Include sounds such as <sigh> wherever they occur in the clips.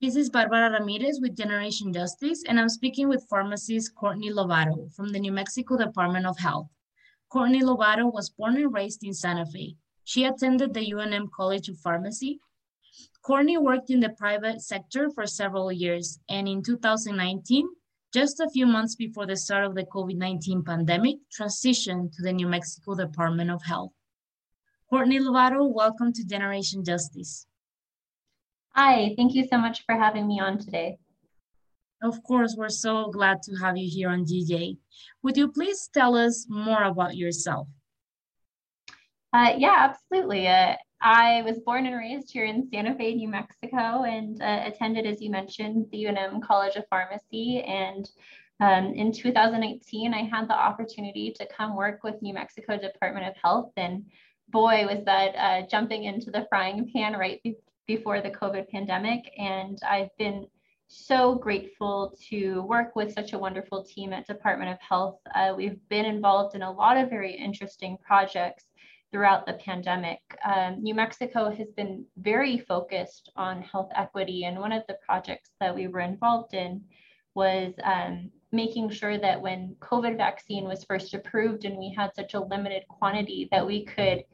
This is Barbara Ramirez with Generation Justice, and I'm speaking with pharmacist Courtney Lovato from the New Mexico Department of Health. Courtney Lovato was born and raised in Santa Fe. She attended the UNM College of Pharmacy. Courtney worked in the private sector for several years, and in 2019, just a few months before the start of the COVID-19 pandemic, transitioned to the New Mexico Department of Health. Courtney Lovato, welcome to Generation Justice. Hi, thank you so much for having me on today. Of course, we're so glad to have you here on GJ. Would you please tell us more about yourself? Uh, yeah, absolutely. Uh, I was born and raised here in Santa Fe, New Mexico, and uh, attended, as you mentioned, the UNM College of Pharmacy. And um, in 2018, I had the opportunity to come work with New Mexico Department of Health. And boy, was that uh, jumping into the frying pan right before the COVID pandemic. And I've been so grateful to work with such a wonderful team at Department of Health. Uh, we've been involved in a lot of very interesting projects throughout the pandemic. Um, New Mexico has been very focused on health equity, and one of the projects that we were involved in was um, making sure that when COVID vaccine was first approved and we had such a limited quantity that we could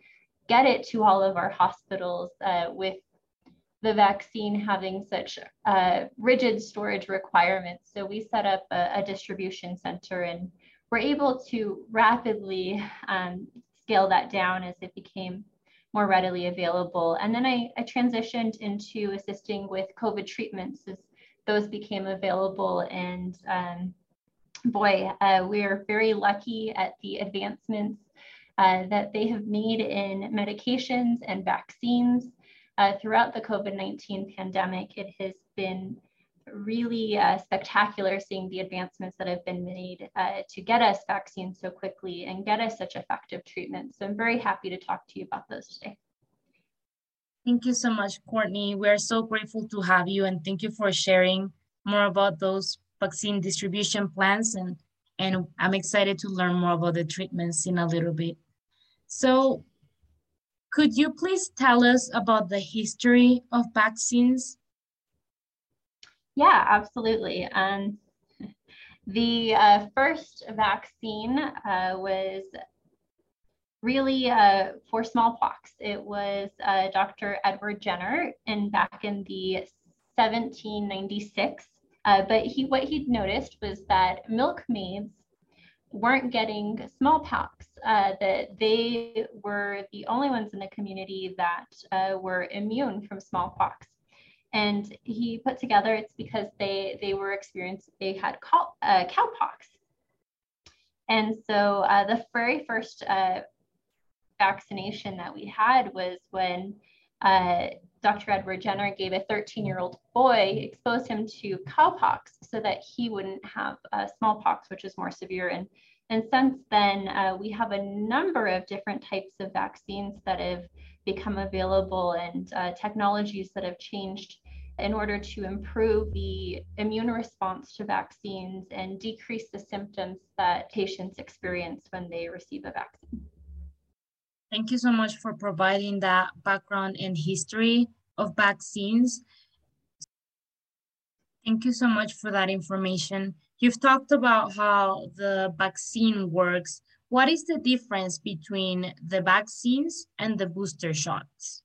get it to all of our hospitals uh, with the vaccine having such uh, rigid storage requirements. So we set up a, a, distribution center and were able to rapidly um, scale that down as it became more readily available. And then I, I transitioned into assisting with COVID treatments as those became available. And um, boy, uh, we're very lucky at the advancements uh, that they have made in medications and vaccines. Uh, throughout the COVID 19 pandemic, it has been really uh, spectacular seeing the advancements that have been made uh, to get us vaccines so quickly and get us such effective treatments. So I'm very happy to talk to you about those today. Thank you so much, Courtney. We're so grateful to have you and thank you for sharing more about those vaccine distribution plans and, and I'm excited to learn more about the treatments in a little bit. So could you please tell us about the history of vaccines yeah, absolutely. Um, the uh, first vaccine uh, was really uh, for smallpox. It was uh, Dr. Edward Jenner in back in the 1796. Uh, but he what he'd noticed was that milkmaids weren't getting smallpox. Uh, that they were the only ones in the community that were immune from smallpox and he put together it's because they they were experienced they had cow, uh, cowpox and so uh, the very first uh, vaccination that we had was when uh, Dr. Edward Jenner gave a 13 year old boy, exposed him to cowpox so that he wouldn't have uh, smallpox, which is more severe. And, and since then, uh, we have a number of different types of vaccines that have become available and technologies that have changed in order to improve the immune response to vaccines and decrease the symptoms that patients experience when they receive a vaccine. Thank you so much for providing that background and history of vaccines. Thank you so much for that information. You've talked about how the vaccine works. What is the difference between the vaccines and the booster shots?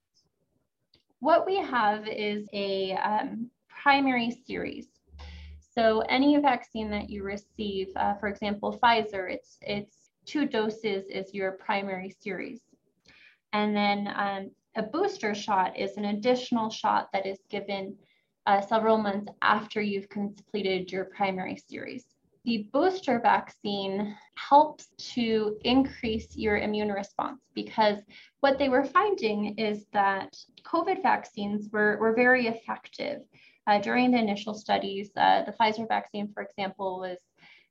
what we have is a um, primary series. So any vaccine that you receive, uh, for example, Pfizer, it's, it's two doses is your primary series. And then um, a booster shot is an additional shot that is given uh, several months after you've completed your primary series. The booster vaccine helps to increase your immune response because what they were finding is that COVID vaccines were, were very effective. Uh, during the initial studies, uh, the Pfizer vaccine, for example, was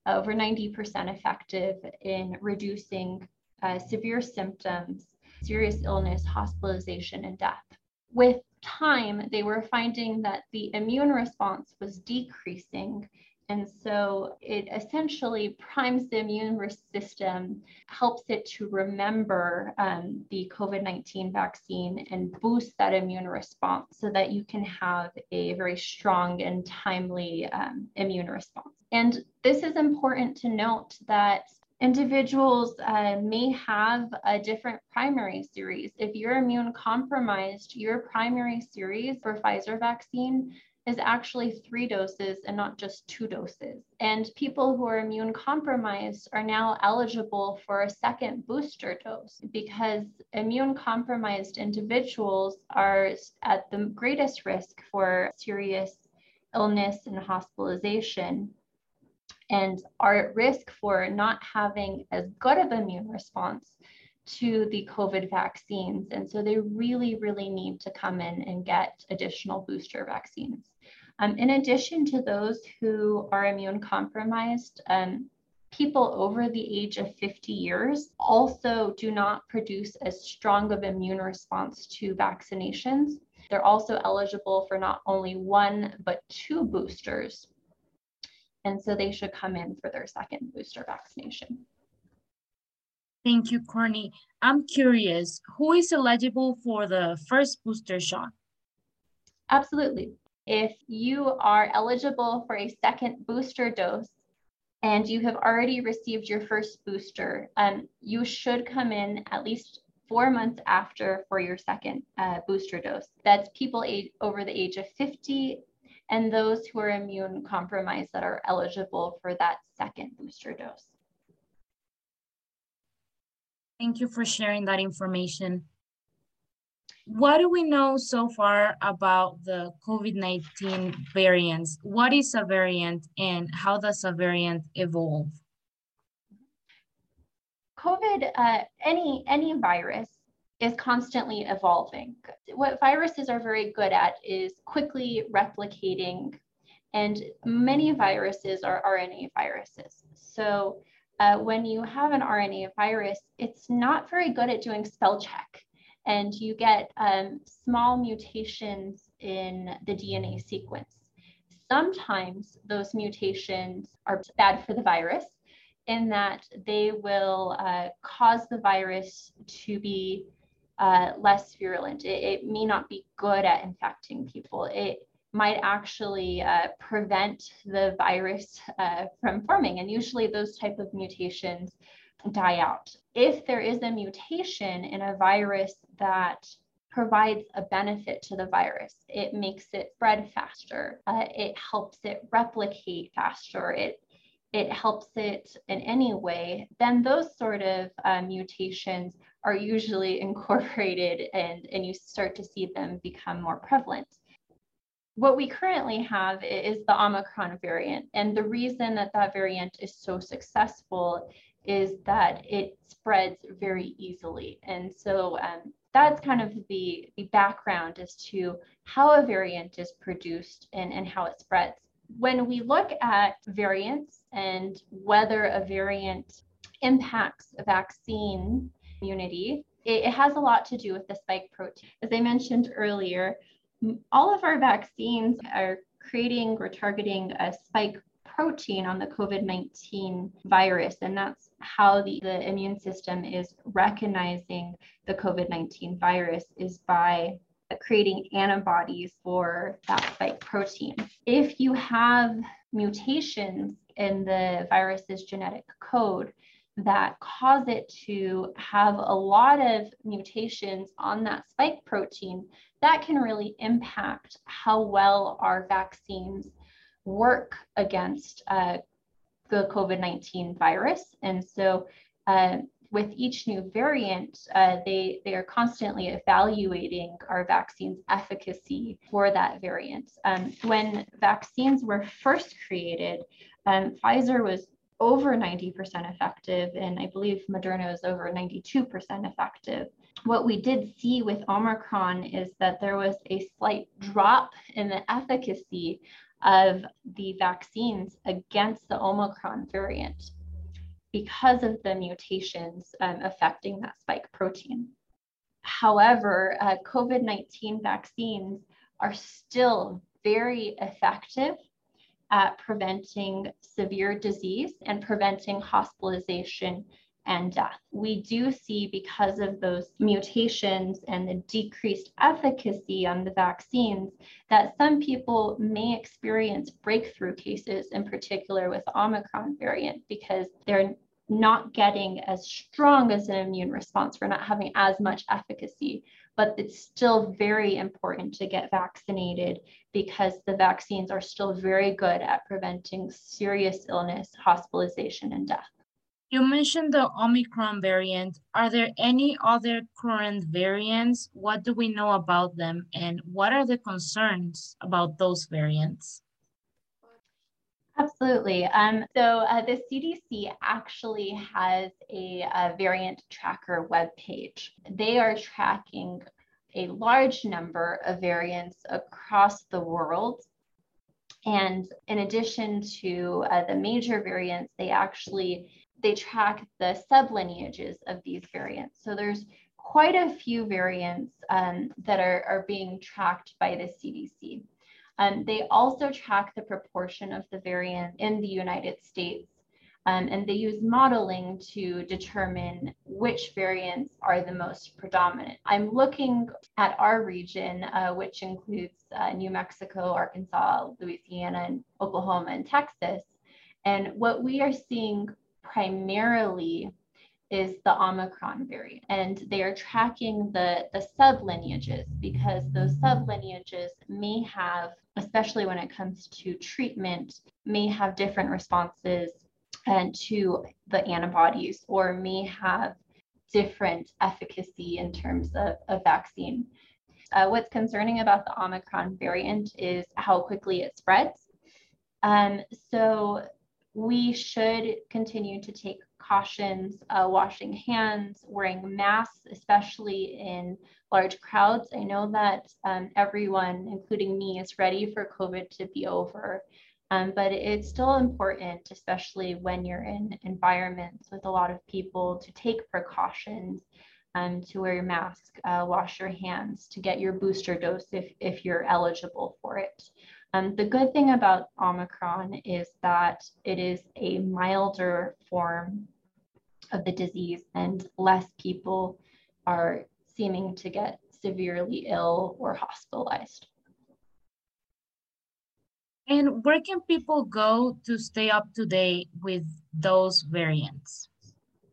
over 90% effective in reducing uh, severe symptoms, serious illness, hospitalization, and death. With time, they were finding that the immune response was decreasing And so it essentially primes the immune system, helps it to remember um, the COVID 19 vaccine and boost that immune response so that you can have a very strong and timely um, immune response. And this is important to note that individuals uh, may have a different primary series. If you're immune compromised, your primary series for Pfizer vaccine is actually three doses and not just two doses. And people who are immune compromised are now eligible for a second booster dose because immune compromised individuals are at the greatest risk for serious illness and hospitalization and are at risk for not having as good of immune response to the COVID vaccines. And so they really, really need to come in and get additional booster vaccines. Um, in addition to those who are immune compromised, um, people over the age of 50 years also do not produce as strong of immune response to vaccinations. They're also eligible for not only one, but two boosters. And so they should come in for their second booster vaccination. Thank you, Courtney. I'm curious, who is eligible for the first booster shot? Absolutely. If you are eligible for a second booster dose and you have already received your first booster, um, you should come in at least four months after for your second uh, booster dose. That's people age, over the age of 50 and those who are immune compromised that are eligible for that second booster dose. Thank you for sharing that information. What do we know so far about the COVID-19 variants? What is a variant and how does a variant evolve? COVID, uh, any, any virus is constantly evolving. What viruses are very good at is quickly replicating, and many viruses are RNA viruses. So uh, when you have an RNA virus, it's not very good at doing spell check and you get um, small mutations in the DNA sequence. Sometimes those mutations are bad for the virus in that they will uh, cause the virus to be uh, less virulent. It, it, may not be good at infecting people. It might actually uh, prevent the virus uh, from forming. And usually those type of mutations die out. If there is a mutation in a virus that provides a benefit to the virus. It makes it spread faster. Uh, it helps it replicate faster. It it helps it in any way. Then those sort of uh, mutations are usually <laughs> incorporated, and and you start to see them become more prevalent. What we currently have is the Omicron variant, and the reason that that variant is so successful is that it spreads very easily. And so um, that's kind of the, the background as to how a variant is produced and, and how it spreads. When we look at variants and whether a variant impacts a vaccine immunity, it, it has a lot to do with the spike protein. As I mentioned earlier, all of our vaccines are creating or targeting a spike protein on the COVID 19 virus. And that's how the, the immune system is recognizing the COVID 19 virus is by creating antibodies for that spike protein. If you have mutations in the virus's genetic code, that cause it to have a lot of mutations on that spike protein, that can really impact how well our vaccines work against uh, the COVID 19 virus. And so, uh, with each new variant, uh, they, they are constantly evaluating our vaccine's efficacy for that variant. Um, when vaccines were first created, um, Pfizer was over 90% effective, and I believe Moderna is over 92% effective. What we did see with Omicron is that there was a slight drop in the efficacy of the vaccines against the Omicron variant because of the mutations um, affecting that spike protein. However, uh, COVID 19 vaccines are still very effective at preventing severe disease and preventing hospitalization and death. We do see, because of those mutations and the decreased efficacy on the vaccines, that some people may experience breakthrough cases, in particular with Omicron variant, because they're not getting as strong as an immune response, We're not having as much efficacy. But it's still very important to get vaccinated because the vaccines are still very good at preventing serious illness, hospitalization, and death. You mentioned the Omicron variant. Are there any other current variants? What do we know about them? And what are the concerns about those variants? Absolutely. Um, so uh, the CDC actually has a, a variant tracker webpage. They are tracking a large number of variants across the world. And in addition to uh, the major variants, they actually they track the sublineages of these variants. So there's quite a few variants um, that are, are being tracked by the CDC. Um, they also track the proportion of the variant in the United States. Um, and they use modeling to determine which variants are the most predominant. I'm looking at our region, uh, which includes uh, New Mexico, Arkansas, Louisiana, and Oklahoma, and Texas. And what we are seeing primarily is the Omicron variant. And they are tracking the, the sublineages because those sublineages may have, especially when it comes to treatment, may have different responses and to the antibodies or may have different efficacy in terms of a vaccine. Uh, what's concerning about the Omicron variant is how quickly it spreads. Um, so we should continue to take cautions, uh, washing hands, wearing masks, especially in large crowds. I know that um, everyone, including me, is ready for COVID to be over. Um, but it's still important, especially when you're in environments with a lot of people, to take precautions, um, to wear your mask, uh, wash your hands, to get your booster dose if, if you're eligible for it. Um, the good thing about Omicron is that it is a milder form of the disease and less people are seeming to get severely ill or hospitalized. And where can people go to stay up to date with those variants?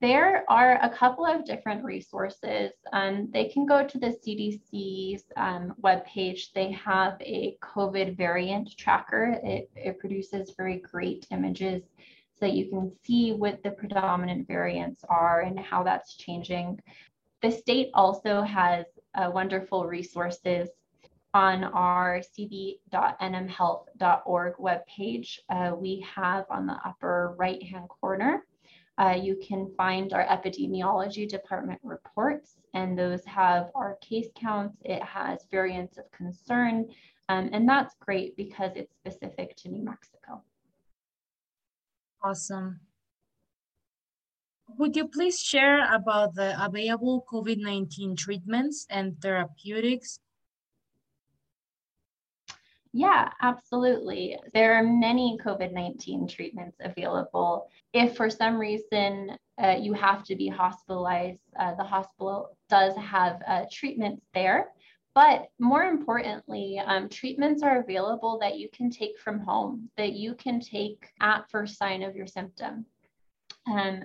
There are a couple of different resources. Um, they can go to the CDC's um, webpage. They have a COVID variant tracker. It, it produces very great images so that you can see what the predominant variants are and how that's changing. The state also has uh, wonderful resources on our cv.nmhealth.org webpage. Uh, we have on the upper right hand corner uh, you can find our epidemiology department reports, and those have our case counts. It has variants of concern, um, and that's great because it's specific to New Mexico. Awesome. Would you please share about the available COVID-19 treatments and therapeutics yeah, absolutely. There are many COVID 19 treatments available. If for some reason uh, you have to be hospitalized, uh, the hospital does have uh, treatments there. But more importantly, um, treatments are available that you can take from home, that you can take at first sign of your symptom. Um,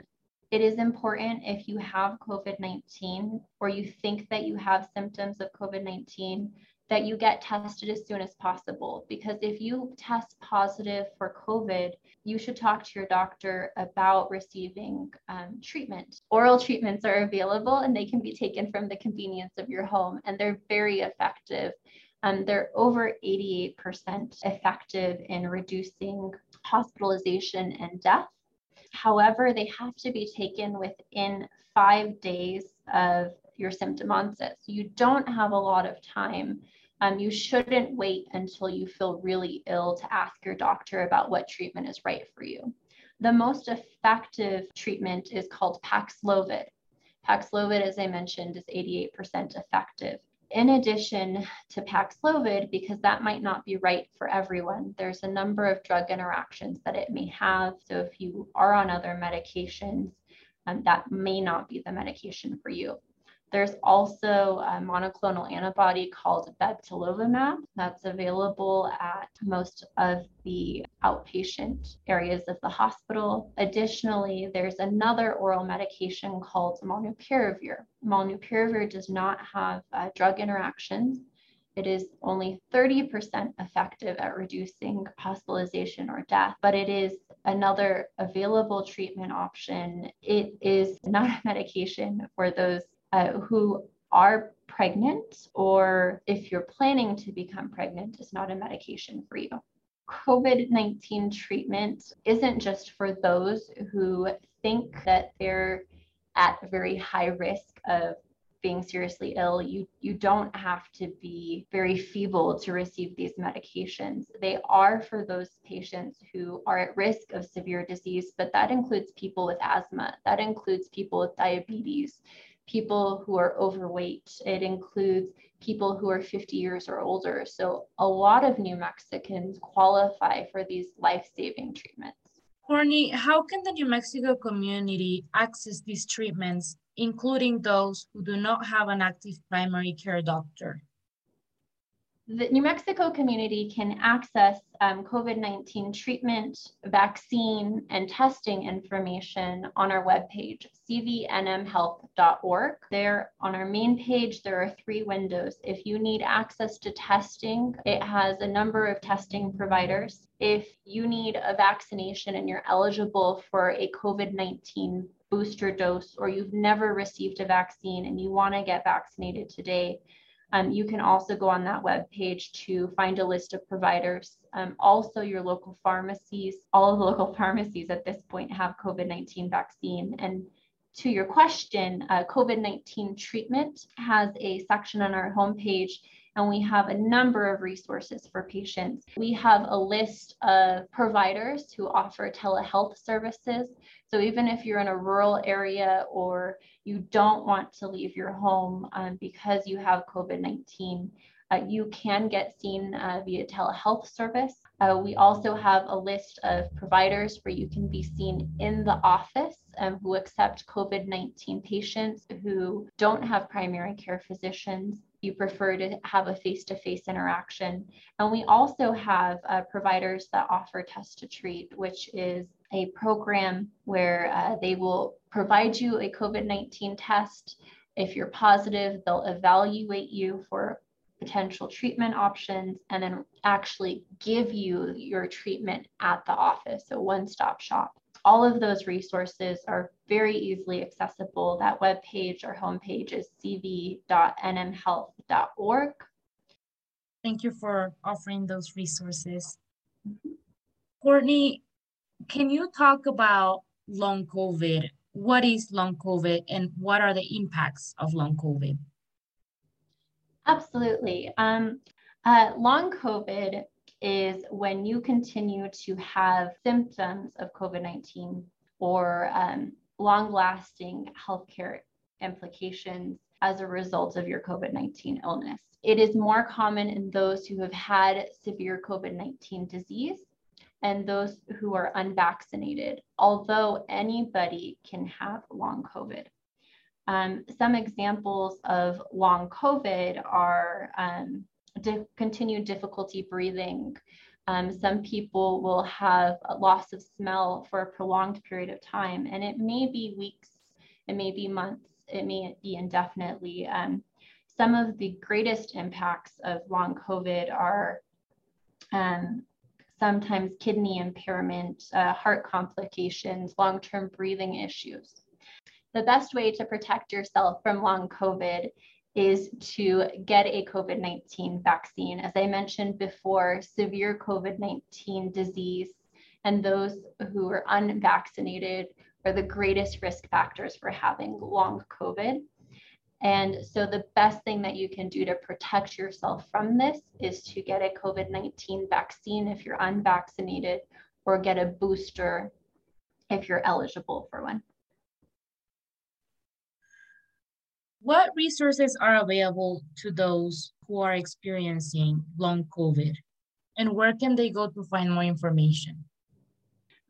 it is important if you have COVID 19 or you think that you have symptoms of COVID 19 that you get tested as soon as possible. Because if you test positive for COVID, you should talk to your doctor about receiving um, treatment. Oral treatments are available and they can be taken from the convenience of your home, and they're very effective. Um, they're over 88% effective in reducing hospitalization and death. However, they have to be taken within five days of your symptom onset. So you don't have a lot of time um, you shouldn't wait until you feel really ill to ask your doctor about what treatment is right for you. The most effective treatment is called Paxlovid. Paxlovid, as I mentioned, is 88% effective. in addition to Paxlovid, because that might not be right for everyone, there's a number of drug interactions that it may have. So if you are on other medications, um, that may not be the medication for you. There's also a monoclonal antibody called bebtelovimab that's available at most of the outpatient areas of the hospital. Additionally, there's another oral medication called molnupiravir. Molnupiravir does not have uh, drug interactions. It is only 30% effective at reducing hospitalization or death, but it is another available treatment option. It is not a <laughs> medication for those uh, who are pregnant or if you're planning to become pregnant is not a medication for you. COVID 19 treatment isn't just for those who think that they're at a very high risk of being seriously ill. You, you don't have to be very feeble to receive these medications. They are for those patients who are at risk of severe disease, but that includes people with asthma, that includes people with diabetes people who are overweight. It includes people who are 50 years or older. So a lot of New Mexicans qualify for these life-saving treatments. Courtney, how can the New Mexico community access these treatments, including those who do not have an active primary care doctor? The New Mexico community can access um, COVID 19 treatment, vaccine, and testing information on our webpage, cvnmhealth.org. There on our main page, there are three windows. If you need access to testing, it has a number of testing providers. If you need a vaccination and you're eligible for a COVID 19 booster dose, or you've never received a vaccine and you want to get vaccinated today, um, you can also go on that web page to find a list of providers. Um, also, your local pharmacies, all of the local <laughs> pharmacies at this point have COVID 19 vaccine. And to your question, uh, COVID 19 treatment has a section on our homepage and we have a number of resources for patients. We have a list of providers who offer telehealth services. So even if you're in a rural area or you don't want to leave your home um, because you have COVID 19, uh, you can get seen uh, via telehealth service. Uh, we also have a list of providers where you can be seen in the office um, who accept COVID 19 patients who don't have primary care physicians you prefer to have a face-to-face interaction. And we also have uh, providers that offer test to treat, which is a program where uh, they will provide you a COVID-19 test. If you're positive, they'll evaluate you for potential treatment options and then actually give you your treatment at the office, so one-stop shop all of those resources are very easily accessible. That web page or homepage is cv.nmhealth.org. Thank you for offering those resources. Mm-hmm. Courtney, can you talk about long COVID? What is long COVID and what are the impacts of long COVID? Absolutely. Um, uh, long COVID is when you continue to have symptoms of COVID 19 or um, long lasting healthcare implications as a result of your COVID 19 illness. It is more common in those who have had severe COVID 19 disease and those who are unvaccinated, although anybody can have long COVID. Um, some examples of long COVID are um, di- continued difficulty breathing. Um, some people will have a loss of smell for a prolonged period of time, and it may be weeks, it may be months, it may be indefinitely. Um, some of the greatest impacts of long COVID are um, sometimes kidney impairment, uh, heart complications, long term breathing issues. The best way to protect yourself from long COVID is to get a COVID 19 vaccine. As I mentioned before, severe COVID 19 disease and those who are unvaccinated are the greatest risk factors for having long COVID. And so, the best thing that you can do to protect yourself from this is to get a COVID 19 vaccine if you're unvaccinated, or get a booster if you're eligible for one. What resources are available to those who are experiencing long COVID? And where can they go to find more information?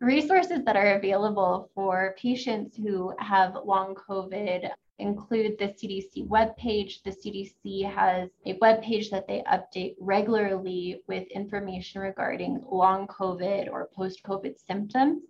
Resources that are available for patients who have long COVID include the CDC webpage. The CDC has a webpage that they update regularly with information regarding long COVID or post COVID symptoms.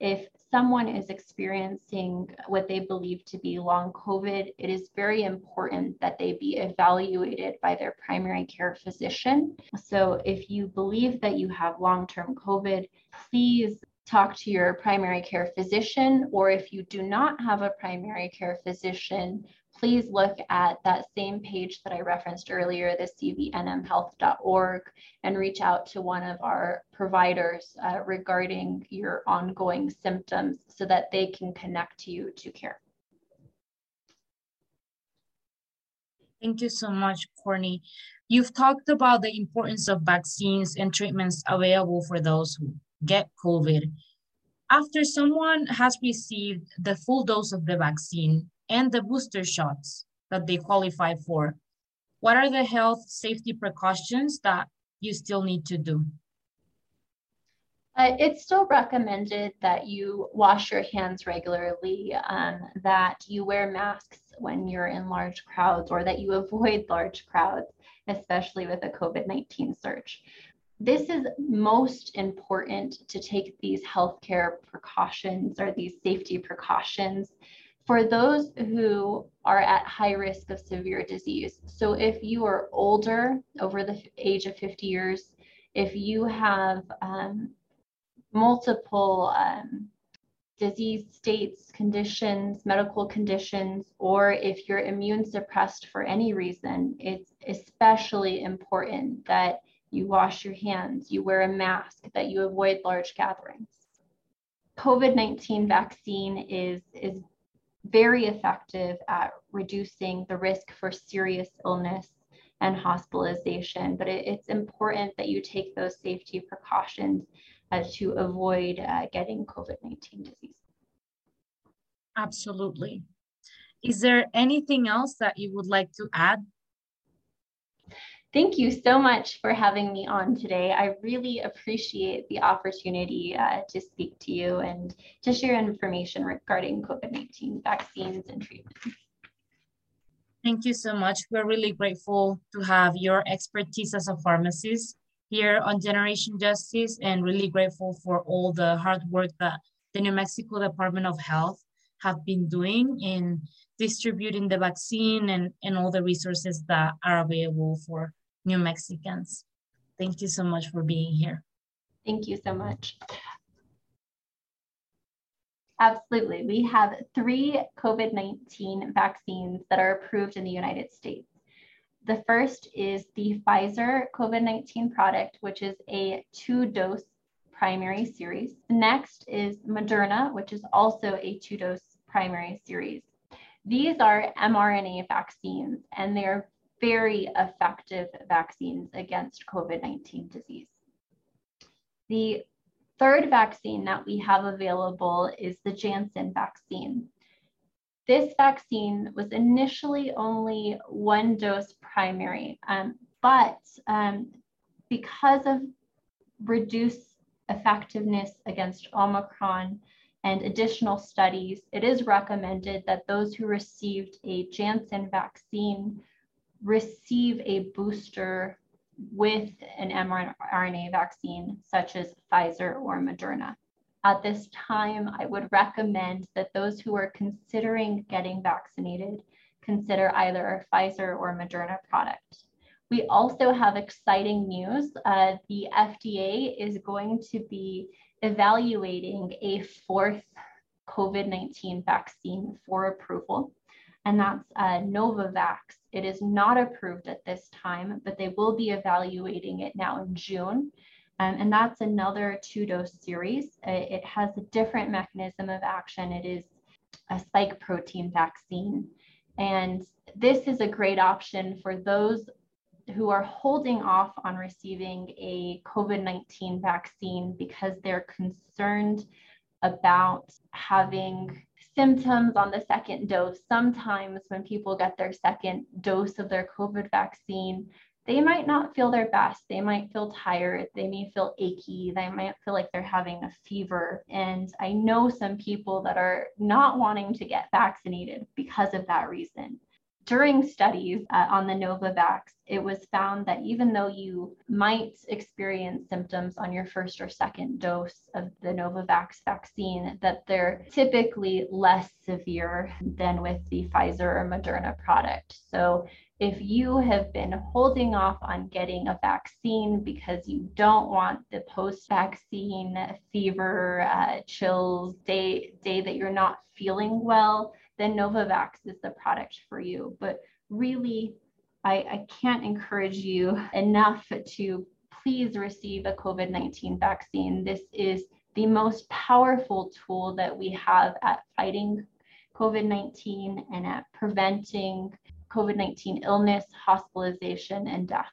If someone is experiencing what they believe to be long COVID, it is very important that they be evaluated by their primary care physician. So, if you believe that you have long term COVID, please talk to your primary care physician, or if you do not have a primary care physician, please look at that same page that I referenced earlier, the cvnmhealth.org, and reach out to one of our providers uh, regarding your ongoing symptoms so that they can connect you to care. Thank you so much, Courtney. You've talked about the importance of vaccines and treatments available for those who get COVID. After someone has received the full dose of the vaccine and the booster shots that they qualify for, what are the health safety precautions that you still need to do? Uh, it's still recommended that you wash your hands regularly, um, that you wear masks when you're in large crowds, or that you <laughs> avoid large crowds, especially with a COVID 19 surge this is most important to take these healthcare precautions or these safety precautions for those who are at high risk of severe disease. So if you are older, over the age of 50 years, if you have um, multiple um, disease states, conditions, medical conditions, or if you're immune suppressed for any reason, it's especially important that you wash your hands, you wear a mask, that you avoid large gatherings. COVID 19 vaccine is, is very effective at reducing the risk for serious illness and hospitalization, but it, it's important that you take those safety precautions uh, to avoid uh, getting COVID 19 disease. Absolutely. Is there anything else that you would like to add Thank you so much for having me on today. I really appreciate the opportunity uh, to speak to you and to share information regarding COVID 19 vaccines and treatments. Thank you so much. We're really grateful to have your expertise as a pharmacist here on Generation Justice and really grateful for all the hard work that the New Mexico Department of Health have been doing in distributing the vaccine and, and all the resources that are available for New Mexicans. Thank you so much for being here. Thank you so much. Absolutely. We have three COVID 19 vaccines that are approved in the United States. The first is the Pfizer COVID 19 product, which is a two dose primary series. Next is Moderna, which is also a two dose primary series. These are mRNA vaccines, and they're very effective vaccines against COVID 19 disease. The third vaccine that we have available is the Janssen vaccine. This vaccine was initially only one dose primary, um, but um, because of reduced effectiveness against Omicron and additional studies, it is recommended that those who received a Janssen vaccine receive a booster with an mRNA vaccine, such as Pfizer or Moderna. At this time, I would recommend that those who are considering getting vaccinated consider either a Pfizer or Moderna product. We also have exciting news. Uh, the FDA is going to be evaluating a fourth COVID 19 vaccine for approval and that's uh, Novavax. It is not approved at this time, but they will be evaluating it now in June. Um, and that's another two dose series. It, it has a different mechanism of action. It is a spike protein vaccine. And this is a great option for those who are holding off on receiving a COVID 19 vaccine because they're concerned about having symptoms on the second dose. Sometimes when people get their second dose of their COVID vaccine, they might not feel their best. They might feel tired. They may feel achy. They might feel like they're having a fever. And I know some people that are not wanting to get vaccinated because of that reason. During studies uh, on the Novavax, it was found that even though you might experience symptoms on your first or second dose of the Novavax vaccine, that they're typically less severe than with the Pfizer or Moderna product. So if you have been holding off on getting a vaccine because you don't want the post-vaccine fever, uh, chills, day day that you're not feeling well, then Novavax is the product for you. But really, I, I can't encourage you enough to please receive a COVID 19 vaccine. This is the most powerful tool that we have at fighting COVID 19 and at preventing COVID 19 illness, hospitalization, and death.